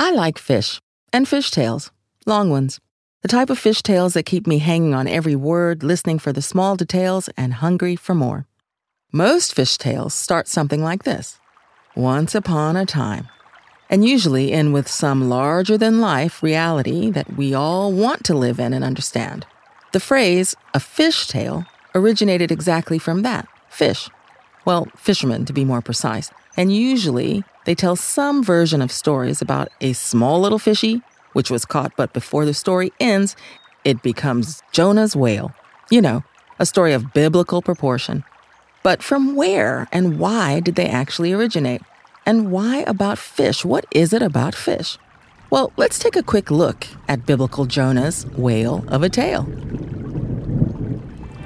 I like fish and fish tales, long ones. The type of fish tales that keep me hanging on every word, listening for the small details, and hungry for more. Most fish tales start something like this Once upon a time. And usually end with some larger than life reality that we all want to live in and understand. The phrase, a fish tale, originated exactly from that fish. Well, fishermen, to be more precise. And usually they tell some version of stories about a small little fishy which was caught, but before the story ends, it becomes Jonah's whale. You know, a story of biblical proportion. But from where and why did they actually originate? And why about fish? What is it about fish? Well, let's take a quick look at biblical Jonah's whale of a tale.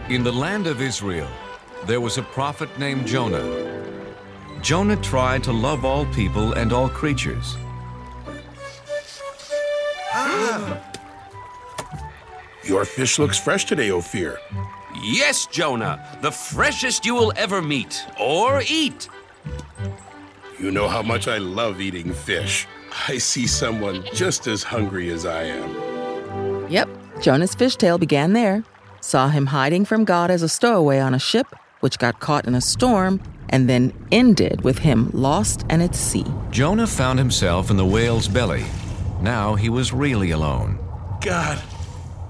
In the land of Israel, there was a prophet named Jonah. Jonah tried to love all people and all creatures. Your fish looks fresh today, Ophir. Yes, Jonah, the freshest you will ever meet or eat. You know how much I love eating fish. I see someone just as hungry as I am. Yep, Jonah's fish tale began there. Saw him hiding from God as a stowaway on a ship, which got caught in a storm, and then ended with him lost and at sea. Jonah found himself in the whale's belly. Now he was really alone. God,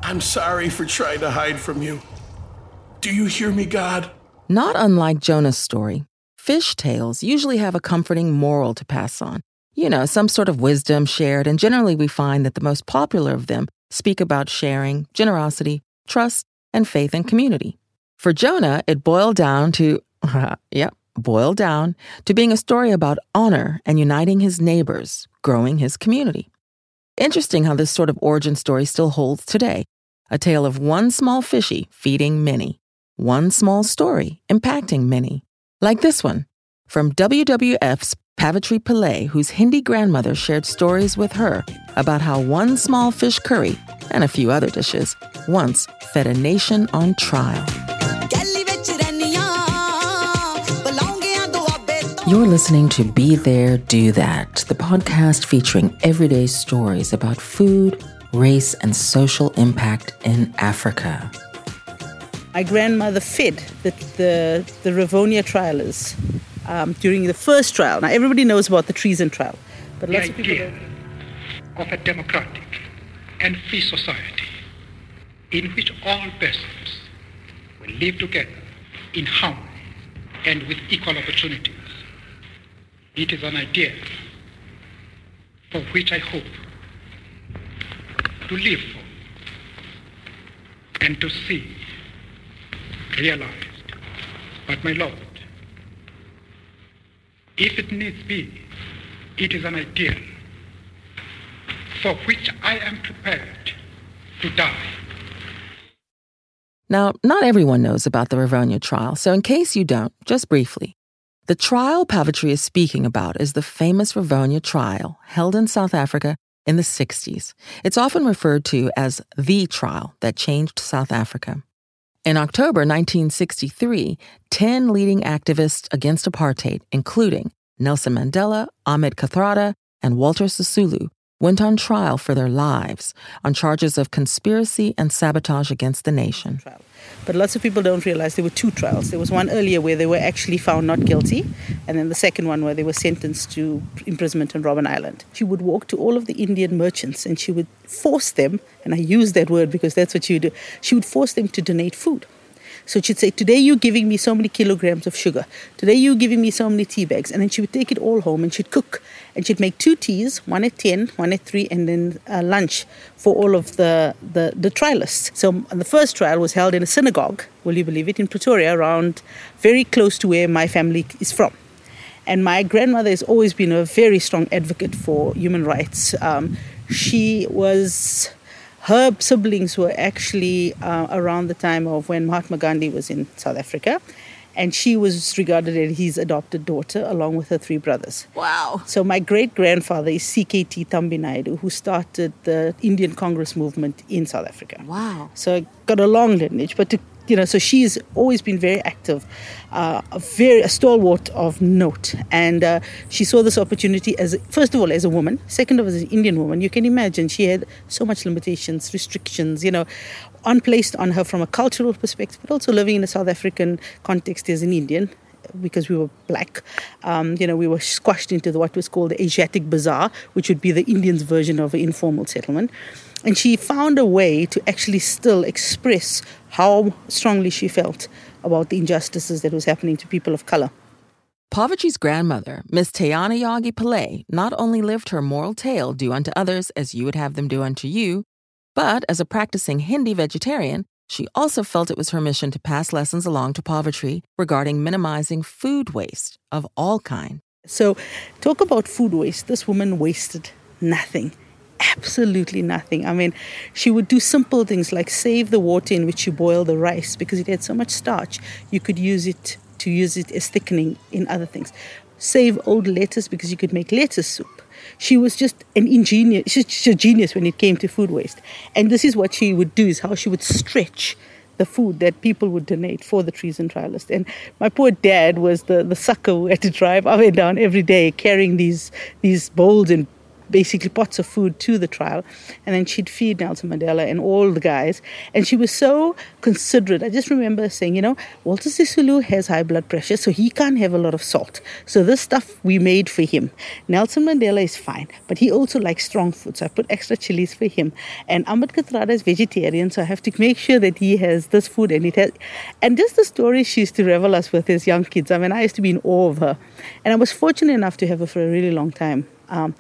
I'm sorry for trying to hide from you. Do you hear me, God? Not unlike Jonah's story, fish tales usually have a comforting moral to pass on. You know, some sort of wisdom shared, and generally we find that the most popular of them speak about sharing, generosity, trust, and faith in community. For Jonah, it boiled down to, yep, boiled down to being a story about honor and uniting his neighbors, growing his community. Interesting how this sort of origin story still holds today. A tale of one small fishy feeding many, one small story impacting many. Like this one from WWF's Pavitri Pillay, whose Hindi grandmother shared stories with her about how one small fish curry and a few other dishes once fed a nation on trial. You're listening to Be There, Do That, the podcast featuring everyday stories about food, race, and social impact in Africa. My grandmother fed the, the, the Rivonia trialers um, during the first trial. Now, everybody knows about the treason trial, but the lots of people don't. of a democratic and free society in which all persons will live together in harmony and with equal opportunities. It is an idea for which I hope to live for and to see realized. But my Lord, if it needs be, it is an ideal for which I am prepared to die. Now, not everyone knows about the Rivonia trial, so in case you don't, just briefly. The trial Pavitri is speaking about is the famous Rivonia trial held in South Africa in the 60s. It's often referred to as the trial that changed South Africa. In October 1963, 10 leading activists against apartheid, including Nelson Mandela, Ahmed Kathrada, and Walter Sisulu, went on trial for their lives on charges of conspiracy and sabotage against the nation. But lots of people don't realize there were two trials. There was one earlier where they were actually found not guilty, and then the second one where they were sentenced to imprisonment on Robben Island. She would walk to all of the Indian merchants and she would force them, and I use that word because that's what she would do, she would force them to donate food. So she'd say, Today you're giving me so many kilograms of sugar. Today you're giving me so many tea bags. And then she would take it all home and she'd cook. And she'd make two teas, one at 10, one at 3, and then uh, lunch for all of the, the, the trialists. So the first trial was held in a synagogue, will you believe it, in Pretoria, around very close to where my family is from. And my grandmother has always been a very strong advocate for human rights. Um, she was, her siblings were actually uh, around the time of when Mahatma Gandhi was in South Africa. And she was regarded as his adopted daughter along with her three brothers. Wow. So my great grandfather is CKT Thambi Naidoo, who started the Indian Congress movement in South Africa. Wow. So I got a long lineage, but to you know, so she's always been very active, uh, a very a stalwart of note, and uh, she saw this opportunity as first of all as a woman, second of all as an Indian woman. You can imagine she had so much limitations, restrictions, you know, unplaced on her from a cultural perspective, but also living in a South African context as an Indian because we were black. Um, you know, we were squashed into the, what was called the Asiatic Bazaar, which would be the Indians' version of an informal settlement. And she found a way to actually still express how strongly she felt about the injustices that was happening to people of color. Pavitri's grandmother, Miss Thayanayagie Pillay, not only lived her moral tale do unto others as you would have them do unto you, but as a practicing Hindi vegetarian, she also felt it was her mission to pass lessons along to Pavitri regarding minimizing food waste of all kind. So, talk about food waste. This woman wasted nothing. Absolutely nothing. I mean, she would do simple things like save the water in which you boil the rice because it had so much starch. You could use it to use it as thickening in other things. Save old lettuce because you could make lettuce soup she was just an ingenious, she's a genius when it came to food waste. And this is what she would do, is how she would stretch the food that people would donate for the treason trialist. And my poor dad was the, the sucker who had to drive up and down every day carrying these these bowls and basically pots of food to the trial. And then she'd feed Nelson Mandela and all the guys. And she was so considerate. I just remember saying, you know, Walter Sisulu has high blood pressure, so he can't have a lot of salt. So this stuff we made for him. Nelson Mandela is fine, but he also likes strong food. So I put extra chilies for him. And Ahmed Kathrada is vegetarian, so I have to make sure that he has this food and it has. And just the stories she used to revel us with as young kids. I mean, I used to be in awe of her. And I was fortunate enough to have her for a really long time. Um,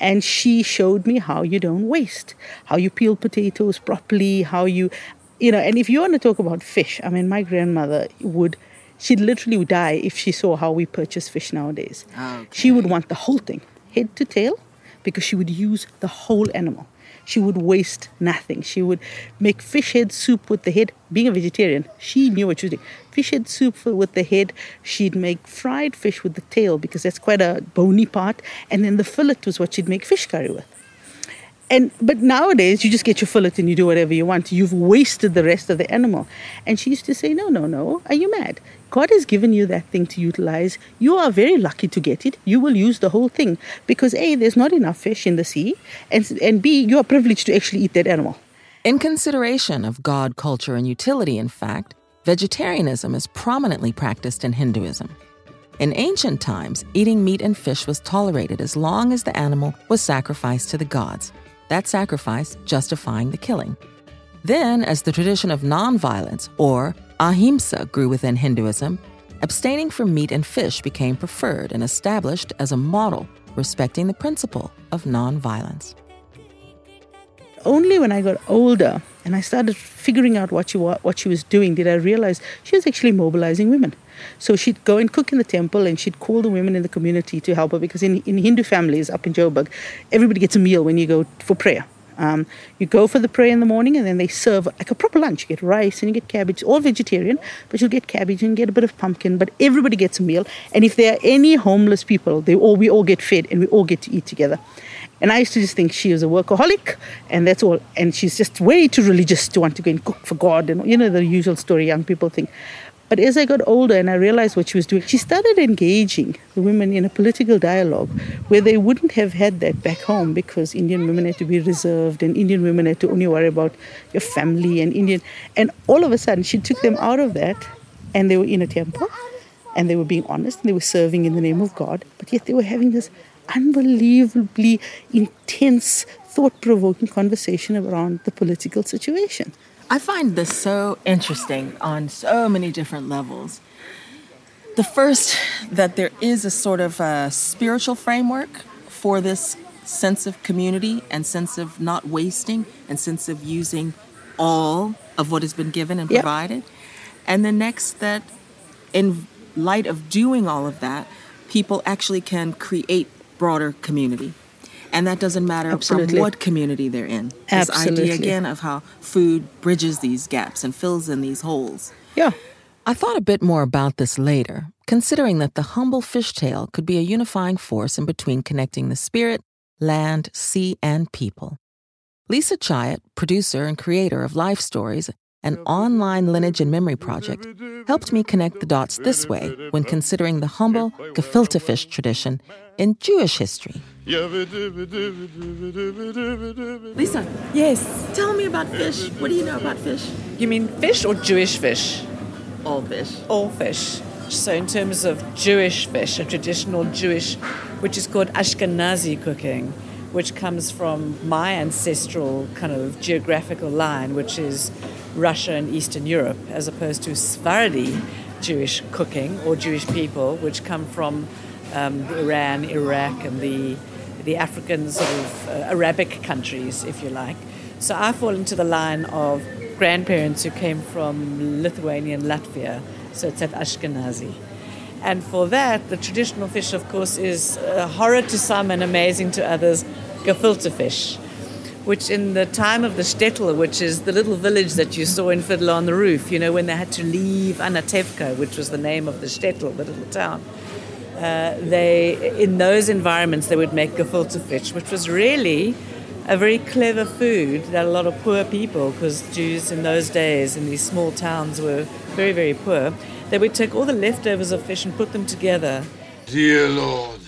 and she showed me how you don't waste, how you peel potatoes properly, how you, you know, and if you want to talk about fish, I mean, my grandmother would, she'd literally die if she saw how we purchase fish nowadays. Okay. She would want the whole thing, head to tail, because she would use the whole animal. She would waste nothing. She would make fish head soup with the head. Being a vegetarian, she knew what she was doing. Fish head soup with the head. She'd make fried fish with the tail because that's quite a bony part. And then the fillet was what she'd make fish curry with. And but nowadays you just get your fillet and you do whatever you want. You've wasted the rest of the animal. And she used to say, No, no, no. Are you mad? God has given you that thing to utilize. You are very lucky to get it. You will use the whole thing because A, there's not enough fish in the sea, and, and B, you are privileged to actually eat that animal. In consideration of God, culture, and utility, in fact, vegetarianism is prominently practiced in Hinduism. In ancient times, eating meat and fish was tolerated as long as the animal was sacrificed to the gods, that sacrifice justifying the killing. Then, as the tradition of nonviolence, or ahimsa, grew within Hinduism, abstaining from meat and fish became preferred and established as a model respecting the principle of nonviolence. Only when I got older and I started figuring out what she, what she was doing did I realize she was actually mobilizing women. So she'd go and cook in the temple and she'd call the women in the community to help her because in, in Hindu families up in Joburg, everybody gets a meal when you go for prayer. Um, you go for the prayer in the morning and then they serve like a proper lunch. You get rice and you get cabbage, all vegetarian, but you'll get cabbage and get a bit of pumpkin, but everybody gets a meal. And if there are any homeless people, they all we all get fed and we all get to eat together. And I used to just think she was a workaholic and that's all. And she's just way too religious to want to go and cook for God and you know the usual story young people think. But as I got older and I realized what she was doing, she started engaging the women in a political dialogue where they wouldn't have had that back home because Indian women had to be reserved and Indian women had to only worry about your family and Indian. And all of a sudden, she took them out of that and they were in a temple and they were being honest and they were serving in the name of God, but yet they were having this unbelievably intense, thought provoking conversation around the political situation. I find this so interesting on so many different levels. The first, that there is a sort of a spiritual framework for this sense of community and sense of not wasting and sense of using all of what has been given and yep. provided. And the next, that in light of doing all of that, people actually can create broader community and that doesn't matter Absolutely. from what community they're in. This idea again of how food bridges these gaps and fills in these holes. Yeah. I thought a bit more about this later, considering that the humble fishtail could be a unifying force in between connecting the spirit, land, sea, and people. Lisa Chiat, producer and creator of Life Stories, an online lineage and memory project, helped me connect the dots this way when considering the humble gefilte fish tradition in Jewish history. Lisa, Yes. tell me about fish. What do you know about fish? You mean fish or Jewish fish? All fish. All fish. So, in terms of Jewish fish, a traditional Jewish, which is called Ashkenazi cooking, which comes from my ancestral kind of geographical line, which is Russia and Eastern Europe, as opposed to Sephardi Jewish cooking or Jewish people, which come from um, Iran, Iraq, and the the African sort of uh, Arabic countries, if you like. So I fall into the line of grandparents who came from Lithuania and Latvia, so it's at Ashkenazi. And for that, the traditional fish, of course, is uh, horror to some and amazing to others, gefilte fish, which in the time of the shtetl, which is the little village that you saw in Fiddler on the Roof, you know, when they had to leave Anatevka, which was the name of the shtetl, the little town, uh, they in those environments they would make gefilte fish, which was really a very clever food that a lot of poor people, because Jews in those days in these small towns were very very poor, they would take all the leftovers of fish and put them together. Dear Lord.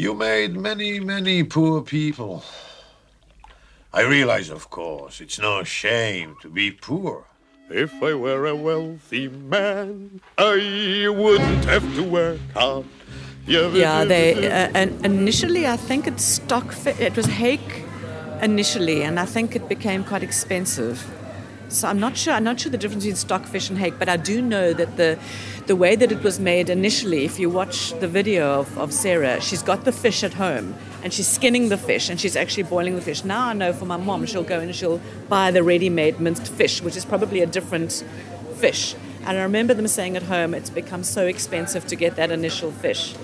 You made many, many poor people. I realize, of course, it's no shame to be poor. If I were a wealthy man, I wouldn't have to work hard. Yeah, they uh, and initially I think it's stock. Fi- it was hake initially, and I think it became quite expensive. So I'm not sure. I'm not sure the difference between stockfish and hake, but I do know that the the way that it was made initially. If you watch the video of, of Sarah, she's got the fish at home and she's skinning the fish and she's actually boiling the fish. Now I know for my mom, she'll go and she'll buy the ready-made minced fish, which is probably a different fish. And I remember them saying at home, it's become so expensive to get that initial fish.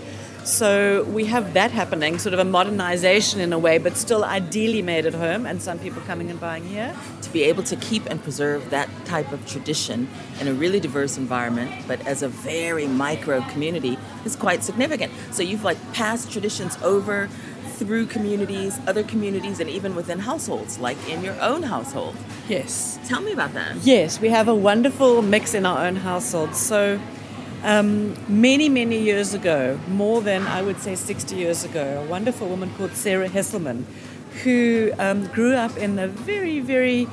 So we have that happening, sort of a modernization in a way, but still ideally made at home, and some people coming and buying here. To be able to keep and preserve that type of tradition in a really diverse environment, but as a very micro community, is quite significant. So you've like passed traditions over through communities, other communities, and even within households, like in your own household. Yes. Tell me about that. Yes, we have a wonderful mix in our own household. So um, many, many years ago, more than I would say 60 years ago, a wonderful woman called Sarah Hesselman, who um, grew up in a very, very,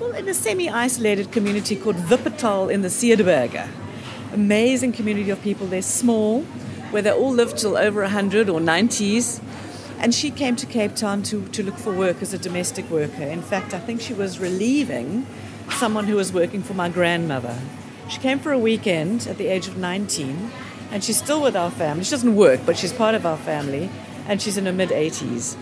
well, in a semi isolated community called Wuppertal in the Cederberge. Amazing community of people. They're small, where they all lived till over 100 or 90s. And she came to Cape Town to, to look for work as a domestic worker. In fact, I think she was relieving someone who was working for my grandmother. She came for a weekend at the age of 19, and she's still with our family. She doesn't work, but she's part of our family, and she's in her mid 80s.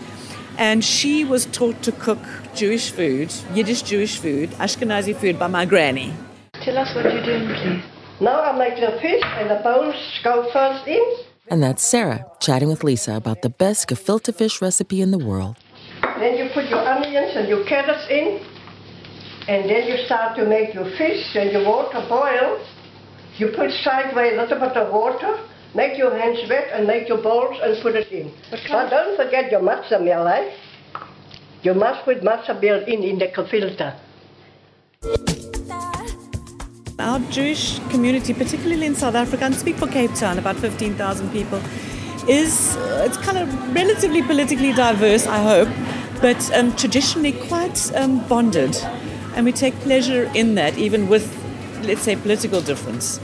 And she was taught to cook Jewish food, Yiddish Jewish food, Ashkenazi food by my granny. Tell us what you're doing, please. Now I make the fish and the bones go first in. And that's Sarah chatting with Lisa about the best gefilte fish recipe in the world. Then you put your onions and your carrots in. And then you start to make your fish and your water boil. You put sideways a little bit of water. Make your hands wet and make your bowls and put it in. But don't forget your matzah meal, eh? You must put matzah meal in in the gefilte. Our Jewish community, particularly in South Africa, and speak for Cape Town, about 15,000 people, is uh, it's kind of relatively politically diverse, I hope, but um, traditionally quite um, bonded. And we take pleasure in that, even with, let's say, political difference.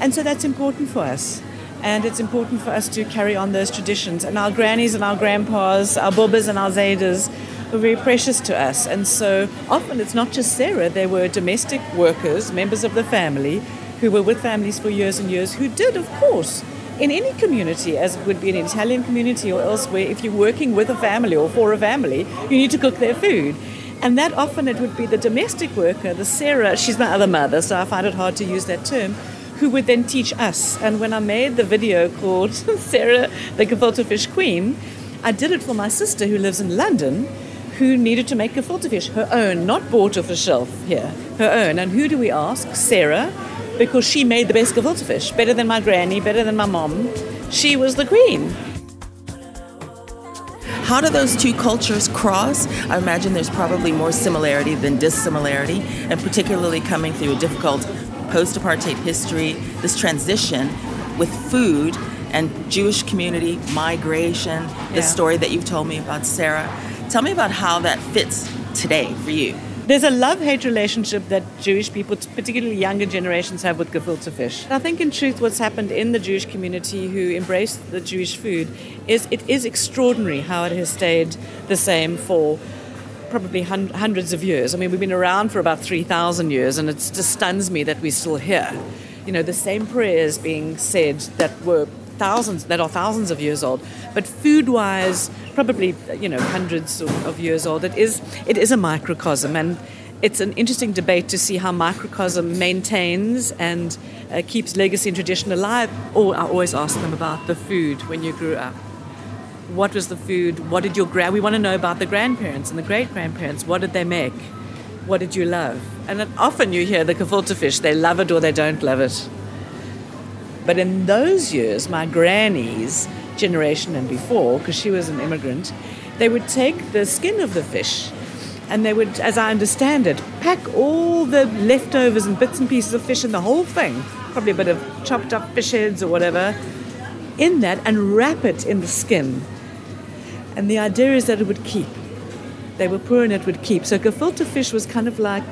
And so that's important for us. And it's important for us to carry on those traditions. And our grannies and our grandpas, our bobbas and our zaydas, were very precious to us. And so often it's not just Sarah, there were domestic workers, members of the family, who were with families for years and years, who did, of course, in any community, as it would be an Italian community or elsewhere, if you're working with a family or for a family, you need to cook their food. And that often it would be the domestic worker, the Sarah, she's my other mother, so I find it hard to use that term, who would then teach us. And when I made the video called Sarah, the gefilte fish queen, I did it for my sister who lives in London, who needed to make gefilte fish, her own, not bought off a shelf here, her own. And who do we ask? Sarah, because she made the best gefilte fish, better than my granny, better than my mom. She was the queen. How do those two cultures cross? I imagine there's probably more similarity than dissimilarity, and particularly coming through a difficult post apartheid history, this transition with food and Jewish community, migration, the Yeah. story that you've told me about Sarah. Tell me about how that fits today for you. There's a love hate relationship that Jewish people, particularly younger generations, have with gefilte fish. I think, in truth, what's happened in the Jewish community who embrace the Jewish food is it is extraordinary how it has stayed the same for probably hun- hundreds of years. I mean, we've been around for about 3,000 years, and it just stuns me that we're still here. You know, the same prayers being said that were thousands, that are thousands of years old, but food-wise, probably you know hundreds of, of years old. It is it is a microcosm, and it's an interesting debate to see how microcosm maintains and uh, keeps legacy and tradition alive. Or I always ask them about the food when you grew up. What was the food? What did your grand? We want to know about the grandparents and the great grandparents. What did they make? What did you love? And often you hear the gefilte fish. They love it or they don't love it. But in those years, my granny's generation and before, because she was an immigrant, they would take the skin of the fish and they would, as I understand it, pack all the leftovers and bits and pieces of fish and the whole thing, probably a bit of chopped up fish heads or whatever, in that and wrap it in the skin. And the idea is that it would keep. They were poor and it would keep. So gefilte fish was kind of like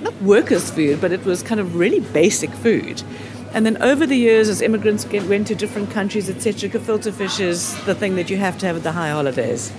not workers' food, but it was kind of really basic food. And then over the years, as immigrants get, went to different countries, etc., gefilte fish is the thing that you have to have at the high holidays.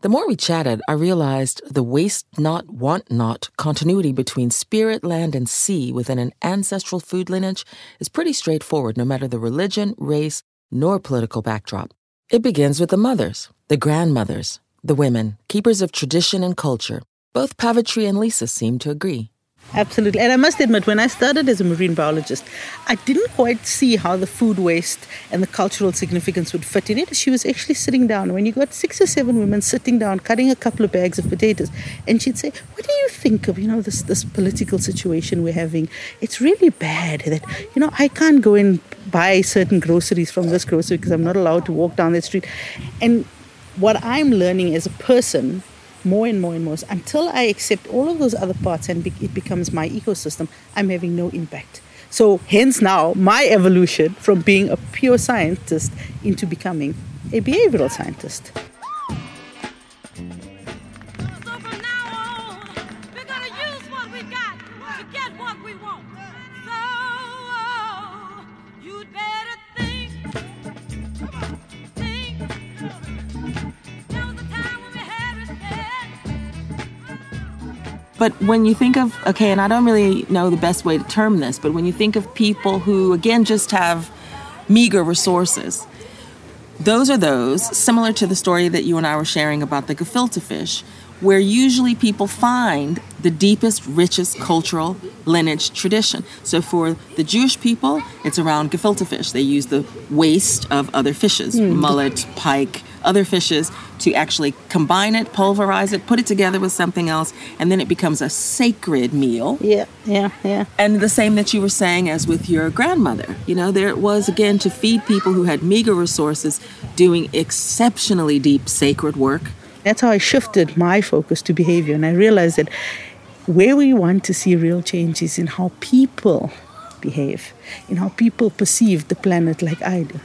The more we chatted, I realized the waste not, want not continuity between spirit, land, and sea within an ancestral food lineage is pretty straightforward no matter the religion, race, nor political backdrop. It begins with the mothers, the grandmothers, the women, keepers of tradition and culture. Both Pavitri and Lisa seem to agree. Absolutely. And I must admit, when I started as a marine biologist, I didn't quite see how the food waste and the cultural significance would fit in it. She was actually sitting down. When you got six or seven women sitting down, cutting a couple of bags of potatoes, and she'd say, What do you think of, you know, this, this political situation we're having? It's really bad that, you know, I can't go and buy certain groceries from this grocery because I'm not allowed to walk down that street. And what I'm learning as a person more and more and more until I accept all of those other parts and be- it becomes my ecosystem, I'm having no impact. So, hence now my evolution from being a pure scientist into becoming a behavioral scientist. But when you think of, okay, and I don't really know the best way to term this, but when you think of people who, again, just have meager resources, those are those, similar to the story that you and I were sharing about the gefilte fish, where usually people find the deepest, richest cultural lineage tradition. So for the Jewish people, it's around gefilte fish. They use the waste of other fishes, Mm. mullet, pike, other fishes, to actually combine it, pulverize it, put it together with something else, and then it becomes a sacred meal. Yeah, yeah, yeah. And the same that you were saying as with your grandmother. You know, there it was again to feed people who had meager resources doing exceptionally deep sacred work. That's how I shifted my focus to behavior. And I realized that where we want to see real change is in how people behave, in how people perceive the planet like I do.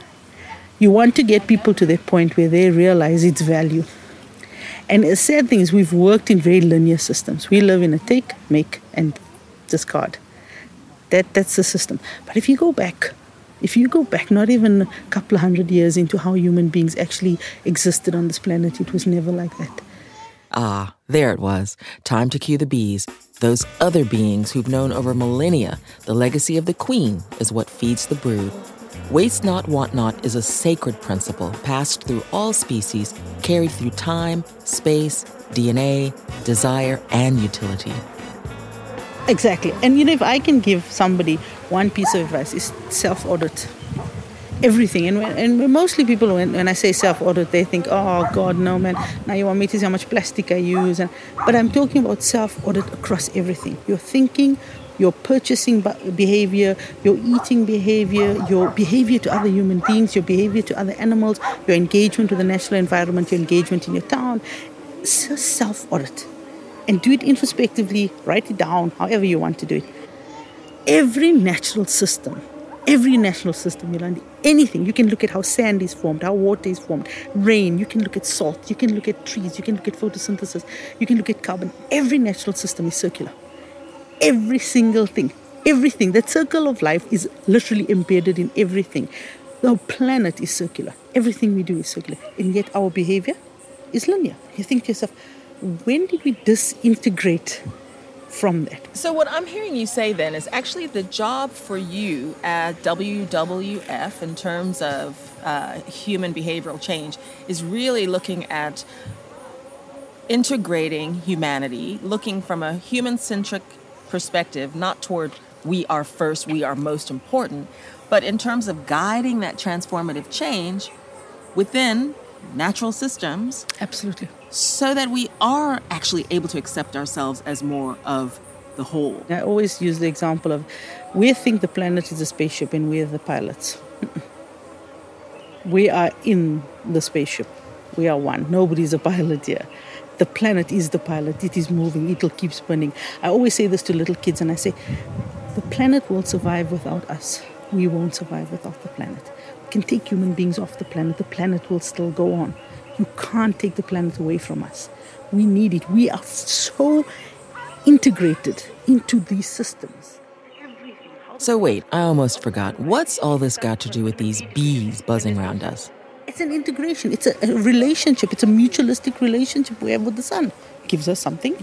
You want to get people to the point where they realize its value. And the sad thing is, we've worked in very linear systems. We live in a take, make, and discard. That, that's the system. But if you go back, if you go back not even a couple of hundred years into how human beings actually existed on this planet, it was never like that. Ah, there it was. Time to cue the bees. Those other beings who've known over millennia the legacy of the queen is what feeds the brood. Waste not, want not is a sacred principle passed through all species, carried through time, space, DNA, desire, and utility. Exactly. And you know, if I can give somebody one piece of advice, is self audit everything. And, and mostly people, when, when I say self audit, they think, oh, God, no, man, now you want me to see how much plastic I use. And, but I'm talking about self audit across everything your thinking, your purchasing behavior, your eating behavior, your behavior to other human beings, your behavior to other animals, your engagement with the natural environment, your engagement in your town. Self audit and do it introspectively, write it down, however you want to do it. Every natural system, every natural system, Yolandi, anything, you can look at how sand is formed, how water is formed, rain, you can look at salt, you can look at trees, you can look at photosynthesis, you can look at carbon. Every natural system is circular every single thing. Everything. That circle of life is literally embedded in everything. The planet is circular. Everything we do is circular. And yet our behavior is linear. You think to yourself, when did we disintegrate from that? So, what I'm hearing you say then is actually the job for you at WWF in terms of uh, human behavioral change is really looking at integrating humanity, looking from a human centric perspective, not toward we are first, we are most important, but in terms of guiding that transformative change within natural systems. Absolutely. So that we are actually able to accept ourselves as more of the whole. I always use the example of we think the planet is a spaceship and we're the pilots. we are in the spaceship. We are one. Nobody's a pilot here the planet is the pilot. It is moving. It'll keep spinning. I always say this to little kids, and I say, the planet will survive without us. We won't survive without the planet. Can take human beings off the planet. The planet will still go on. You can't take the planet away from us. We need it. We are so integrated into these systems. So, wait, I almost forgot. What's all this got to do with these bees buzzing around us? It's an integration. It's a, a relationship. It's a mutualistic relationship we have with the sun. It gives us something.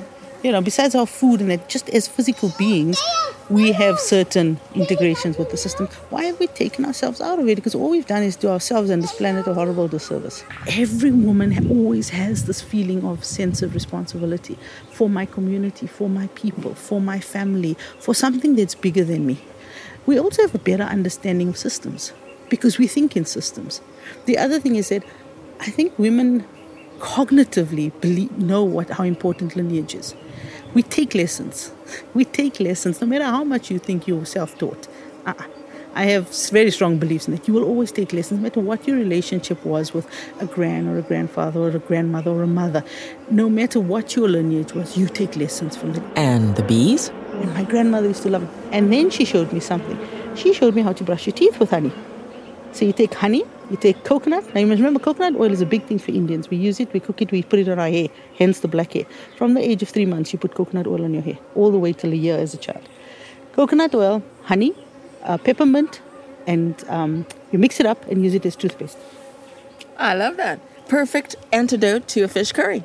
You know, besides our food and that, just as physical beings, we have certain integrations with the system. Why have we taken ourselves out of it? Because all we've done is do ourselves and this planet a horrible disservice. Every woman always has this feeling of sense of responsibility for my community, for my people, for my family, for something that's bigger than me. We also have a better understanding of systems because we think in systems. The other thing is that I think women cognitively believe, know what how important lineage is. We take lessons. We take lessons no matter how much you think you're self-taught. Uh-uh. I have very strong beliefs in that. You will always take lessons, no matter what your relationship was with a grand or a grandfather or a grandmother or a mother. No matter what your lineage was, you take lessons from them. And the bees? And my grandmother used to love it. And then she showed me something. She showed me how to brush your teeth with honey. So you take honey, you take coconut. Now you must remember coconut oil is a big thing for Indians. We use it, we cook it, we put it on our hair, hence the black hair. From the age of three months, you put coconut oil on your hair, all the way till a year as a child. Coconut oil, honey, uh, peppermint, and um, you mix it up and use it as toothpaste. I love that. Perfect antidote to a fish curry.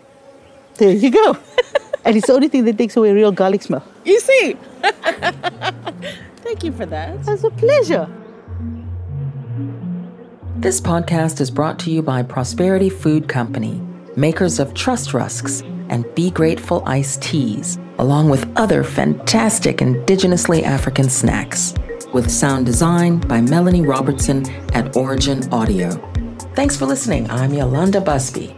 There you go. and it's the only thing that takes away real garlic smell. You see? Thank you for that. It's a pleasure. This podcast is brought to you by Prosperity Food Company, makers of Trust Rusks and Be Grateful iced teas, along with other fantastic indigenously African snacks. With sound design by Melanie Robertson at Origin Audio. Thanks for listening. I'm Yolanda Busby.